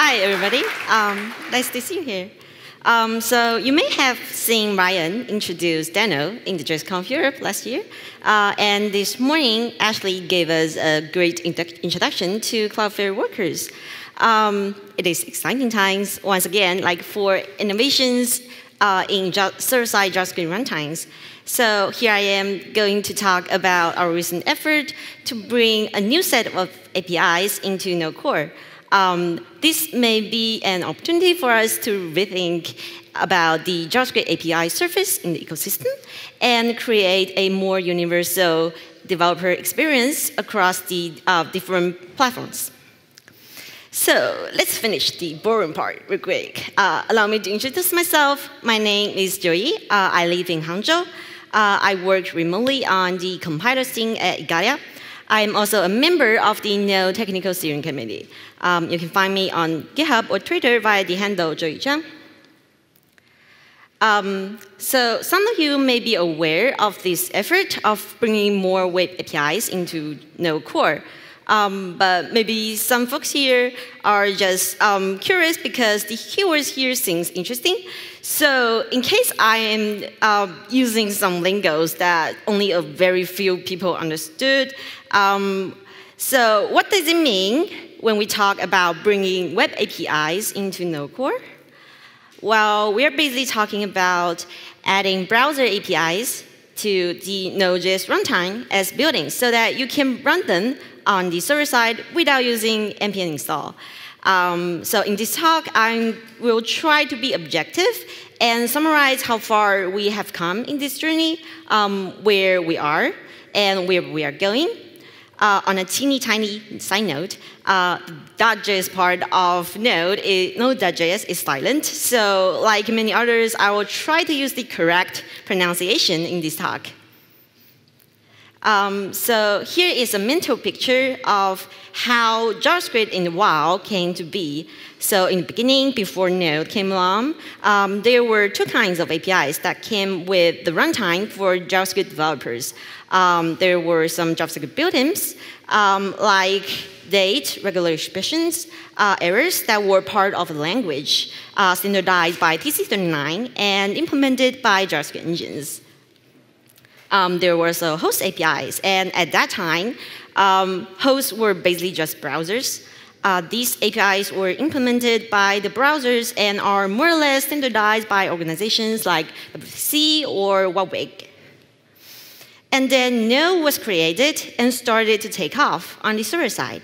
Hi, everybody. Um, nice to see you here. Um, so you may have seen Ryan introduce Deno in the JSConf Europe last year. Uh, and this morning, Ashley gave us a great introduction to Cloudflare workers. Um, it is exciting times, once again, like for innovations uh, in server-side JavaScript runtimes. So here I am going to talk about our recent effort to bring a new set of APIs into Node Core. Um, this may be an opportunity for us to rethink about the JavaScript API surface in the ecosystem and create a more universal developer experience across the uh, different platforms. So let's finish the boring part real quick. Uh, allow me to introduce myself. My name is Joyee. Uh, I live in Hangzhou. Uh, I work remotely on the compiler team at Igalia. I'm also a member of the Node Technical Steering Committee. Um, you can find me on GitHub or Twitter via the handle Joyee Zhang. Um, so some of you may be aware of this effort of bringing more web APIs into Node Core. Um, but maybe some folks here are just um, curious because the keywords here seems interesting. So in case I am uh, using some lingos that only a very few people understood, um, so what does it mean when we talk about bringing web APIs into Node Well, we're basically talking about adding browser APIs to the Node.js runtime as built-ins so that you can run them on the server side without using npm install. Um, so in this talk, I will try to be objective and summarize how far we have come in this journey, um, where we are, and where we are going. Uh, on a teeny tiny side note, uh, .js part of Node, Node.js is silent. So like many others, I will try to use the correct pronunciation in this talk. Um, so here is a mental picture of how JavaScript in the wild came to be. So in the beginning, before Node came along, um, there were two kinds of APIs that came with the runtime for JavaScript developers. Um, there were some JavaScript built-ins, um, like date, regular expressions, uh, errors that were part of the language, uh, standardized by TC39 and implemented by JavaScript engines um, there was a host APIs. And at that time, um, hosts were basically just browsers. Uh, these APIs were implemented by the browsers and are more or less standardized by organizations like WHATWG or W3C. And then Node was created and started to take off on the server side.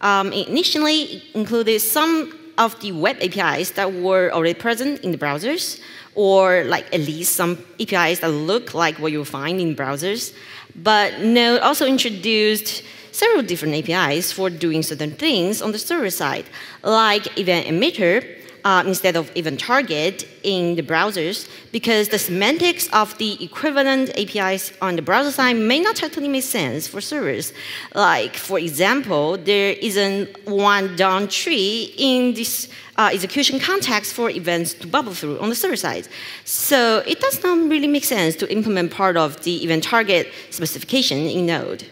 Um, initially, it included some of the web APIs that were already present in the browsers, or like at least some APIs that look like what you'll find in browsers. But Node also introduced several different APIs for doing certain things on the server side, like event emitter, uh, instead of event target in the browsers because the semantics of the equivalent APIs on the browser side may not totally make sense for servers. Like, for example, there isn't one DOM tree in this uh, execution context for events to bubble through on the server side. So it does not really make sense to implement part of the event target specification in Node.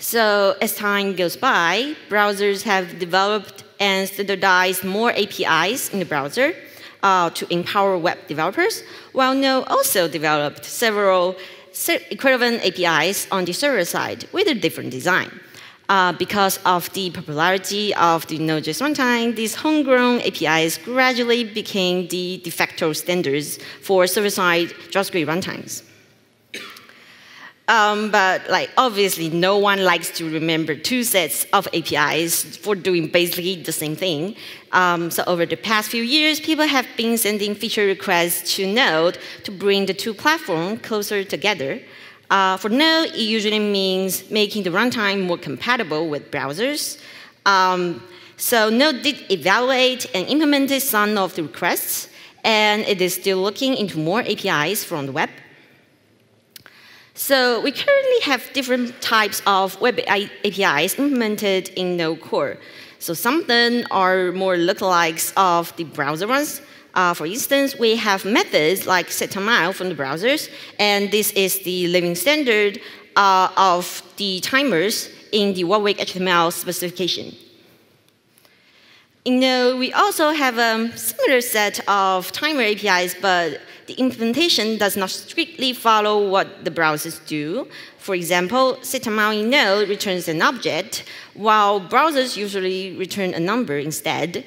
So as time goes by, browsers have developed and standardized more APIs in the browser uh, to empower web developers, while Node also developed several equivalent APIs on the server side with a different design. Uh, because of the popularity of the Node.js runtime, these homegrown APIs gradually became the de facto standards for server-side JavaScript runtimes. Um, but like obviously, no one likes to remember two sets of APIs for doing basically the same thing. Um, so over the past few years, people have been sending feature requests to Node to bring the two platforms closer together. Uh, for Node, it usually means making the runtime more compatible with browsers. Um, so Node did evaluate and implemented some of the requests, and it is still looking into more APIs from the web. So we currently have different types of web APIs implemented in Node Core. So some of them are more lookalikes of the browser ones, Uh, for instance, we have methods like setTimeout from the browsers, and this is the living standard uh, of the timers in the WHATWG HTML specification. You know, we also have a similar set of timer APIs, but the implementation does not strictly follow what the browsers do. For example, setTimeout in Node returns an object, while browsers usually return a number instead.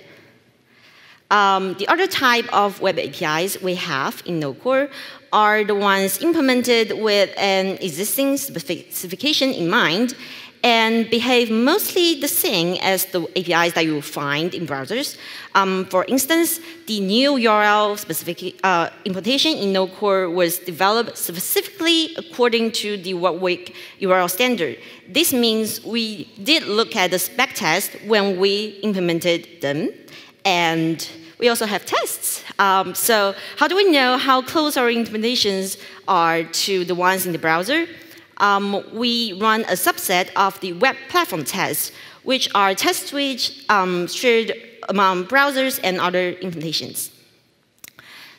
Um, the other type of web APIs we have in Node Core are the ones implemented with an existing specification in mind and behave mostly the same as the APIs that you find in browsers. Um, for instance, the new URL specific uh, implementation in Node Core was developed specifically according to the WHATWG URL standard. This means we did look at the spec test when we implemented them, and we also have tests. Um, so how do we know how close our implementations are to the ones in the browser? Um, we run a subset of the web platform tests, which are tests which um, shared among browsers and other implementations.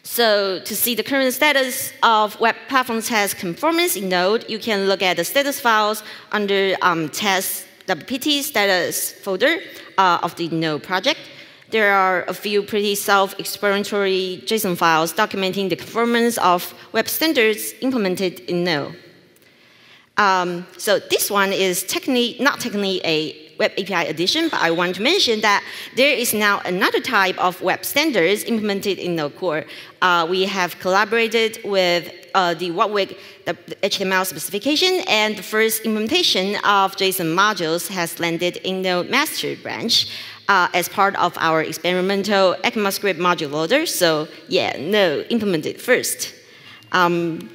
So to see the current status of web platform test conformance in Node, you can look at the status files under um, test WPT status folder uh, of the Node project there are a few pretty self-explanatory JSON files documenting the conformance of web standards implemented in Node. Um, so this one is technically, not technically a web API addition, but I want to mention that there is now another type of web standards implemented in Node Core. Uh, we have collaborated with uh, the WHATWG the HTML specification, and the first implementation of JSON modules has landed in the master branch uh, as part of our experimental ECMAScript module loader. So yeah, no, implement it first. Um.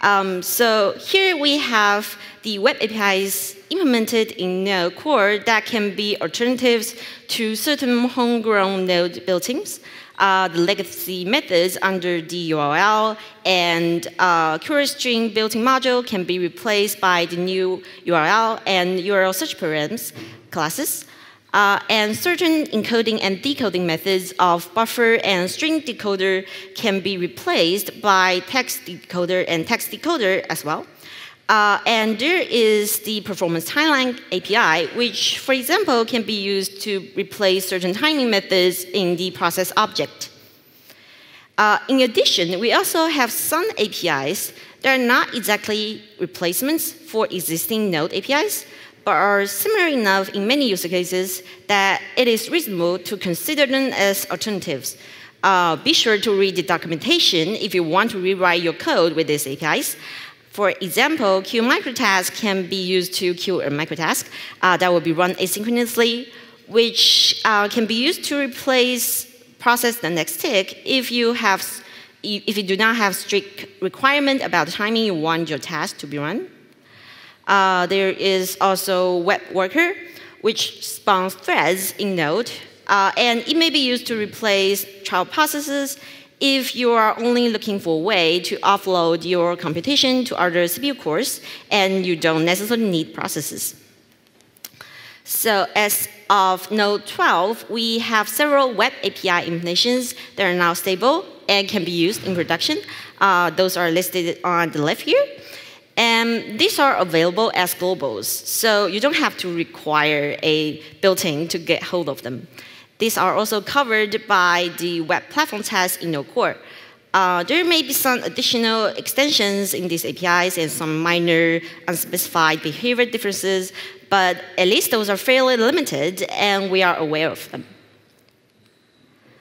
Um, so here we have the web APIs implemented in Node Core that can be alternatives to certain homegrown Node built-ins. Uh, the legacy methods under the URL, and uh, string built-in module can be replaced by the new URL and URL search params classes. Uh, and certain encoding and decoding methods of buffer and string decoder can be replaced by text decoder and text decoder as well. Uh, and there is the performance timeline API, which, for example, can be used to replace certain timing methods in the process object. Uh, in addition, we also have some APIs that are not exactly replacements for existing Node APIs, but are similar enough in many use cases that it is reasonable to consider them as alternatives. Uh, be sure to read the documentation if you want to rewrite your code with these APIs. For example, queue microtask can be used to queue a microtask uh, that will be run asynchronously, which uh, can be used to replace process the next tick if you have if you do not have strict requirement about the timing you want your task to be run. Uh, there is also web worker, which spawns threads in Node, uh, and it may be used to replace child processes if you are only looking for a way to offload your computation to other CPU cores and you don't necessarily need processes. So as of Node 12, we have several web API implementations that are now stable and can be used in production. Uh, those are listed on the left here. And these are available as globals, so you don't have to require a built-in to get hold of them. These are also covered by the web platform test in Node Core. Uh, there may be some additional extensions in these APIs and some minor unspecified behavior differences, but at least those are fairly limited and we are aware of them.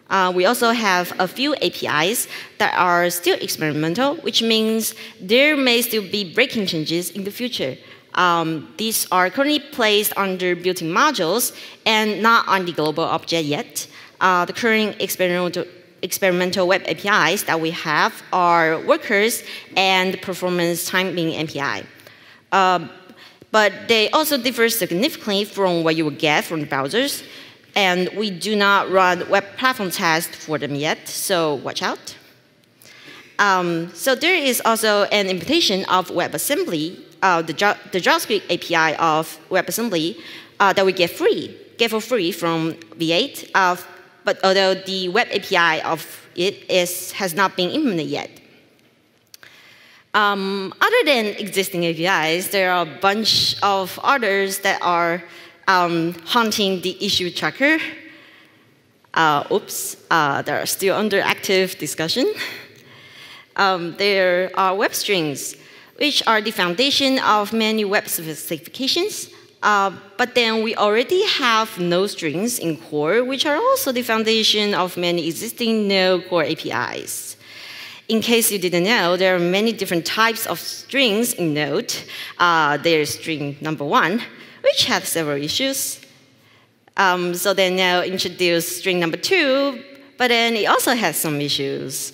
Uh, we also have a few APIs that are still experimental, which means there may still be breaking changes in the future. Um, these are currently placed under built-in modules and not on the global object yet. Uh, the current experimental, experimental web APIs that we have are workers and performance timing API. Uh, but they also differ significantly from what you would get from the browsers and we do not run web platform tests for them yet, so watch out. Um, so there is also an implementation of WebAssembly, uh, the, the, JavaScript API of WebAssembly uh, that we get free, get for free from V8. Uh, but although the web API of it is, has not been implemented yet. Um, other than existing APIs, there are a bunch of others that are um, haunting the issue tracker. Uh, oops, uh, they are still under active discussion. Um, there are web streams, which are the foundation of many web specifications. Uh, but then we already have Node streams in core, which are also the foundation of many existing Node core APIs. In case you didn't know, there are many different types of streams in Node. Uh, there's stream number one, which has several issues. Um, so they now introduced stream number two, but then it also has some issues.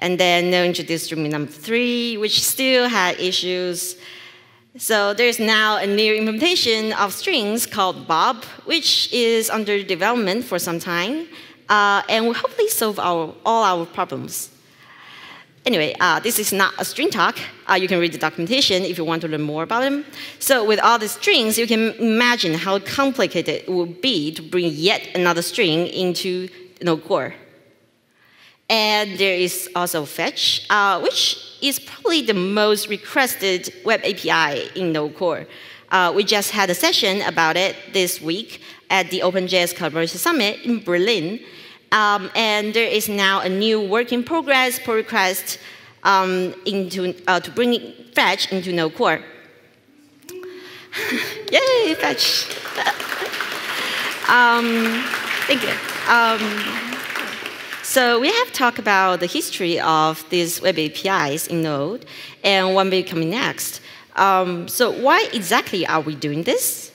And then they introduced stream number three, which still had issues. So there's now a new implementation of streams called Bob, which is under development for some time, uh, and will hopefully solve our, all our problems. Anyway, uh, this is not a stream talk. Uh, you can read the documentation if you want to learn more about them. So with all the streams, you can imagine how complicated it would be to bring yet another stream into Node Core. And there is also Fetch, uh, which is probably the most requested web API in Node Core. Uh, we just had a session about it this week at the OpenJS Collaboration Summit in Berlin. Um, and there is now a new work in progress pull request um, into, uh, to bring Fetch into Node Core. Yay, Fetch! um, thank you. Um, so we have talked about the history of these web APIs in Node and what may be coming next. Um, so why exactly are we doing this?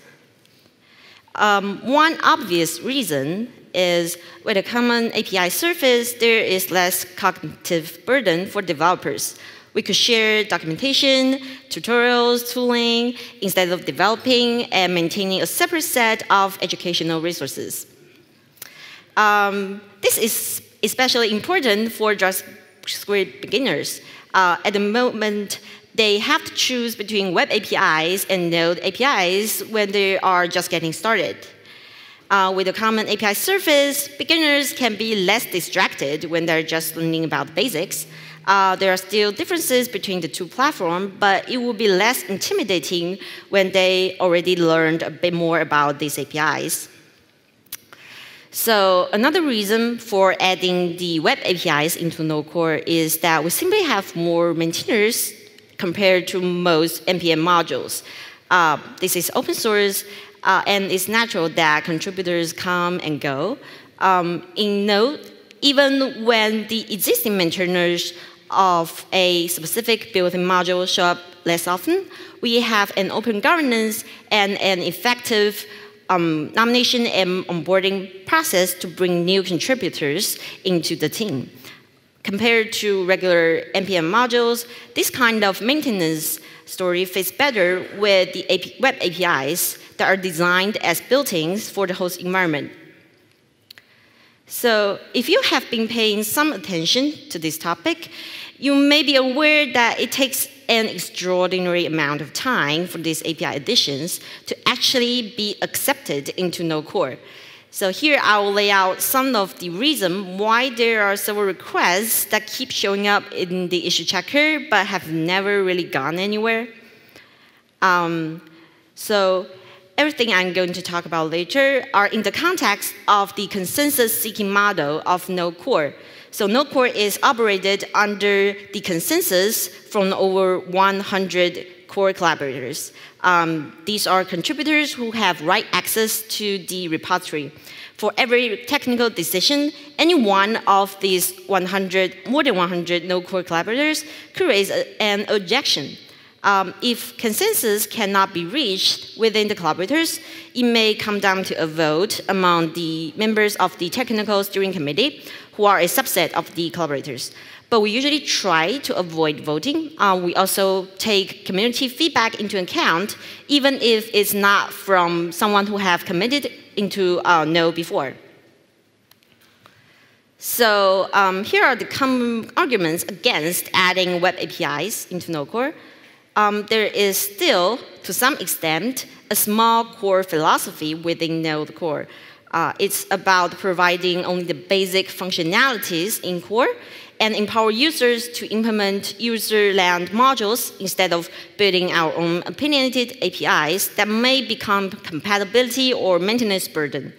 Um, one obvious reason is with a common API surface, there is less cognitive burden for developers. We could share documentation, tutorials, tooling, instead of developing and maintaining a separate set of educational resources. Um, this is especially important for JavaScript beginners. Uh, at the moment, they have to choose between web APIs and Node APIs when they are just getting started. Uh, with a common API surface, beginners can be less distracted when they're just learning about the basics. Uh, there are still differences between the two platforms, but it will be less intimidating when they already learned a bit more about these APIs. So another reason for adding the web APIs into Node Core is that we simply have more maintainers compared to most NPM modules. Uh, this is open source, uh, and it's natural that contributors come and go. Um, in Node, even when the existing maintainers of a specific built-in module show up less often, we have an open governance and an effective um, nomination and onboarding process to bring new contributors into the team. Compared to regular NPM modules, this kind of maintenance story fits better with the AP web APIs that are designed as built-ins for the host environment. So if you have been paying some attention to this topic, you may be aware that it takes an extraordinary amount of time for these API additions to actually be accepted into no-core. So here I will lay out some of the reasons why there are several requests that keep showing up in the issue tracker but have never really gone anywhere. Um, so everything I'm going to talk about later are in the context of the consensus-seeking model of Node Core. So Node Core is operated under the consensus from over 100 core collaborators. Um, these are contributors who have write access to the repository. For every technical decision, any one of these 100, more than 100 Node Core collaborators raise an objection. Um, if consensus cannot be reached within the collaborators, it may come down to a vote among the members of the technical steering committee, who are a subset of the collaborators. But we usually try to avoid voting. Uh, we also take community feedback into account, even if it's not from someone who have committed into uh, Node before. So um, here are the common arguments against adding web APIs into Node Core um, there is still, to some extent, a small core philosophy within Node Core. Uh, it's about providing only the basic functionalities in core and empower users to implement user land modules instead of building our own opinionated APIs that may become compatibility or maintenance burden.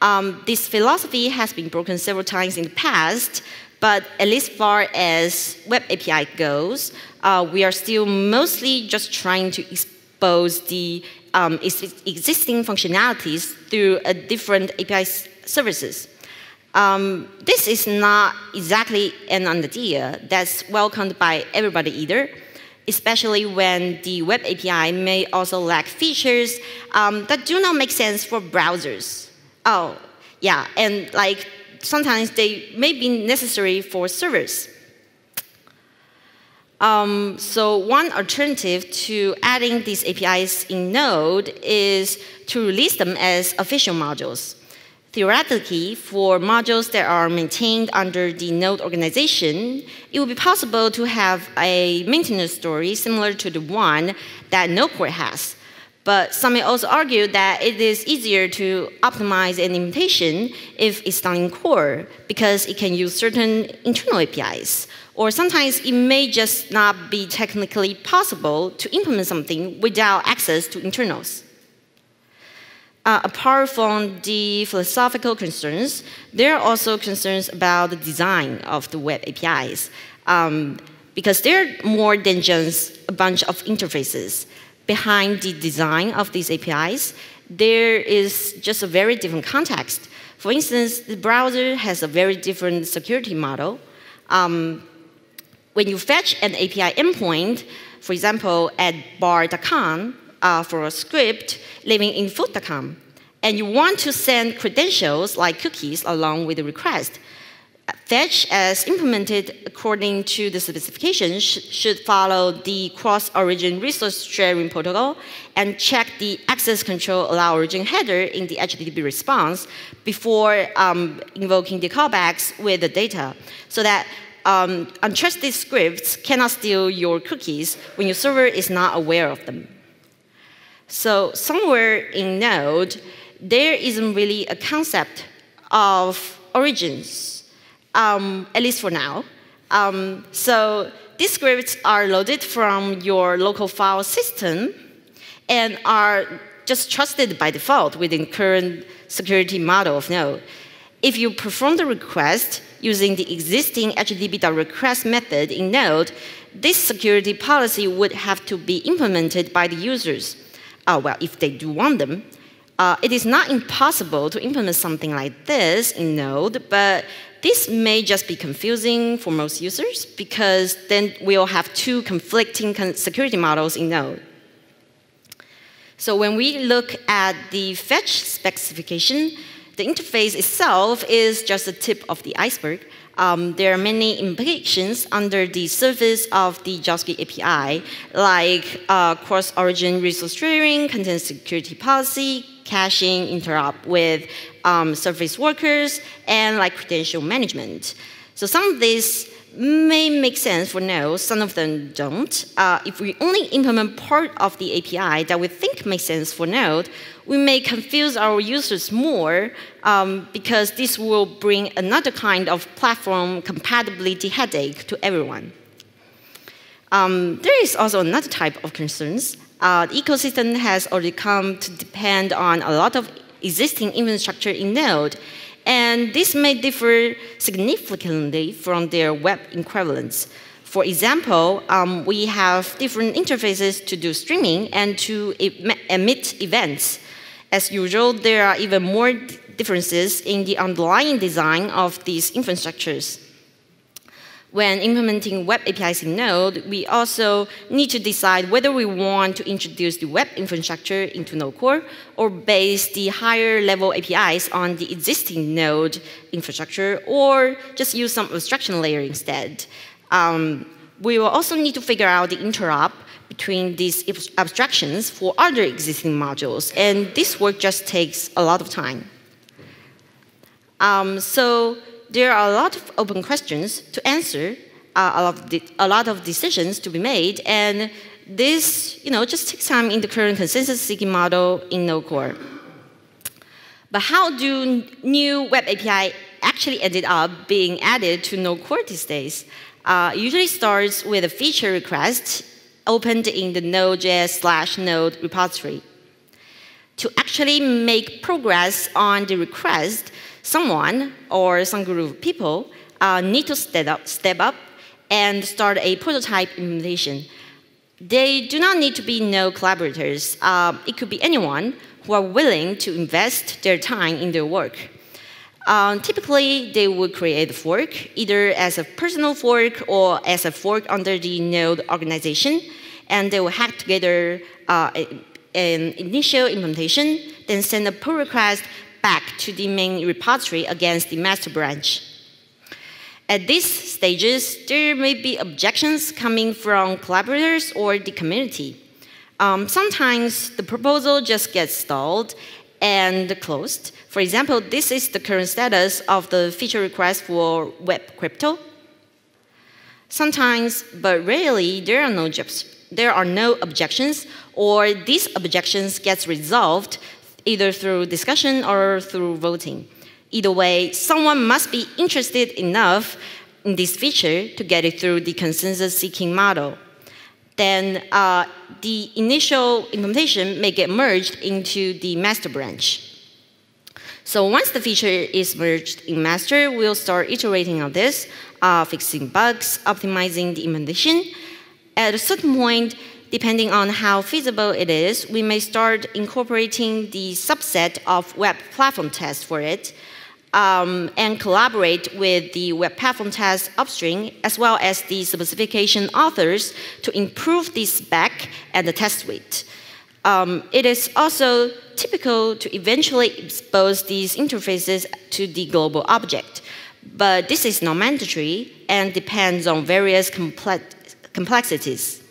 Um, this philosophy has been broken several times in the past, but at least far as web API goes, uh, we are still mostly just trying to expose the um, existing functionalities through a different API surfaces. Um, this is not exactly an idea that's welcomed by everybody either, especially when the web API may also lack features um, that do not make sense for browsers. Oh, yeah, and like sometimes they may be necessary for servers. Um, so one alternative to adding these APIs in Node is to release them as official modules. Theoretically, for modules that are maintained under the node organization, it would be possible to have a maintenance story similar to the one that Nodecore has. But some may also argue that it is easier to optimize an implementation if it's done in core because it can use certain internal APIs. Or sometimes it may just not be technically possible to implement something without access to internals. Uh, apart from the philosophical concerns, there are also concerns about the design of the web APIs, um, because they're more than just a bunch of interfaces. Behind the design of these APIs, there is just a very different context. For instance, the browser has a very different security model. Um, when you fetch an API endpoint, for example, at bar.com, uh, for a script living in foo.com, and you want to send credentials like cookies along with the request, Fetch, as implemented according to the specification, sh should follow the cross-origin resource sharing protocol and check the access control allow origin header in the HTTP response before um, invoking the callbacks with the data, so that um, untrusted scripts cannot steal your cookies when your server is not aware of them. So somewhere in Node, there isn't really a concept of origins, um, at least for now. Um, so these scripts are loaded from your local file system and are just trusted by default within current security model of Node. If you perform the request using the existing HTTP.request method in Node, this security policy would have to be implemented by the users. Uh, well, if they do want them. Uh, it is not impossible to implement something like this in Node, but this may just be confusing for most users because then we'll have two conflicting security models in Node. So when we look at the fetch specification, the interface itself is just the tip of the iceberg. Um, there are many implications under the surface of the JavaScript API, like uh, cross-origin resource sharing, content security policy, caching, interop with um, service workers, and like credential management. So some of these may make sense for now, some of them don't. Uh, if we only implement part of the API that we think makes sense for Node, we may confuse our users more um, because this will bring another kind of platform compatibility headache to everyone. Um, there is also another type of concerns. Uh, the ecosystem has already come to depend on a lot of existing infrastructure in Node, and this may differ significantly from their web equivalents. For example, um, we have different interfaces to do streaming and to emit events. As usual, there are even more differences in the underlying design of these infrastructures. When implementing web APIs in Node, we also need to decide whether we want to introduce the web infrastructure into Node Core or base the higher level APIs on the existing Node infrastructure or just use some abstraction layer instead. Um, we will also need to figure out the interop between these abstractions for other existing modules, and this work just takes a lot of time. Um, so there are a lot of open questions to answer, uh, a, lot of a lot of decisions to be made, and this you know, just takes time in the current consensus-seeking model in Node Core. But how do new web API actually ended up being added to Node Core these days? Uh, usually starts with a feature request opened in the Node.js slash Node repository. To actually make progress on the request, someone or some group of people uh, need to step up, step up and start a prototype implementation. They do not need to be Node collaborators. Uh, it could be anyone who are willing to invest their time in their work. Um, typically, they would create a fork, either as a personal fork or as a fork under the node organization, and they will hack together uh, an initial implementation, then send a pull request back to the main repository against the master branch. At these stages, there may be objections coming from collaborators or the community. Um, sometimes the proposal just gets stalled and closed. For example, this is the current status of the feature request for Web Crypto. Sometimes, but rarely, there are no there are no objections, or these objections gets resolved either through discussion or through voting. Either way, someone must be interested enough in this feature to get it through the consensus-seeking model. Then uh, the initial implementation may get merged into the master branch. So once the feature is merged in master, we'll start iterating on this, uh, fixing bugs, optimizing the implementation. At a certain point, depending on how feasible it is, we may start incorporating the subset of web platform tests for it um, and collaborate with the web platform test upstream as well as the specification authors to improve the spec and the test suite. Um, it is also typical to eventually expose these interfaces to the global object, but this is not mandatory and depends on various complexities.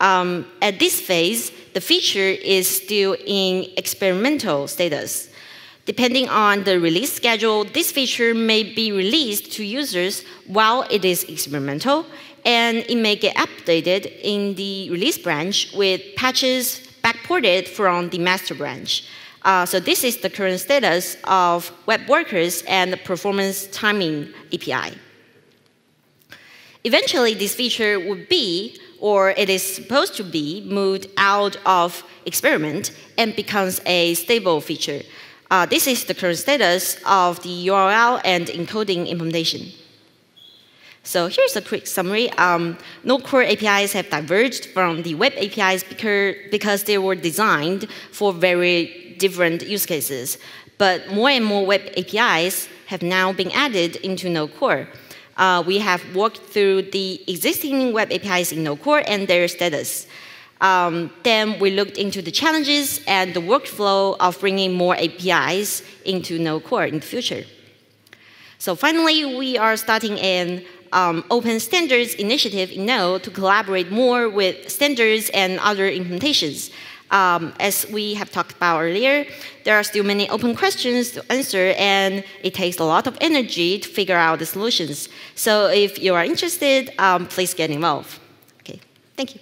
Um, at this phase, the feature is still in experimental status. Depending on the release schedule, this feature may be released to users while it is experimental, and it may get updated in the release branch with patches backported from the master branch. Uh, so this is the current status of web workers and the performance timing API. Eventually, this feature would be, or it is supposed to be, moved out of experiment and becomes a stable feature. Uh, this is the current status of the URL and encoding implementation. So here's a quick summary. Um, Node Core APIs have diverged from the web APIs because, because they were designed for very different use cases. But more and more web APIs have now been added into Node Core. Uh, we have walked through the existing web APIs in Node Core and their status. Um, then we looked into the challenges and the workflow of bringing more APIs into Node Core in the future. So finally, we are starting an um, open standards initiative in Node to collaborate more with standards and other implementations. Um, as we have talked about earlier, there are still many open questions to answer, and it takes a lot of energy to figure out the solutions. So if you are interested, um, please get involved. Okay, thank you.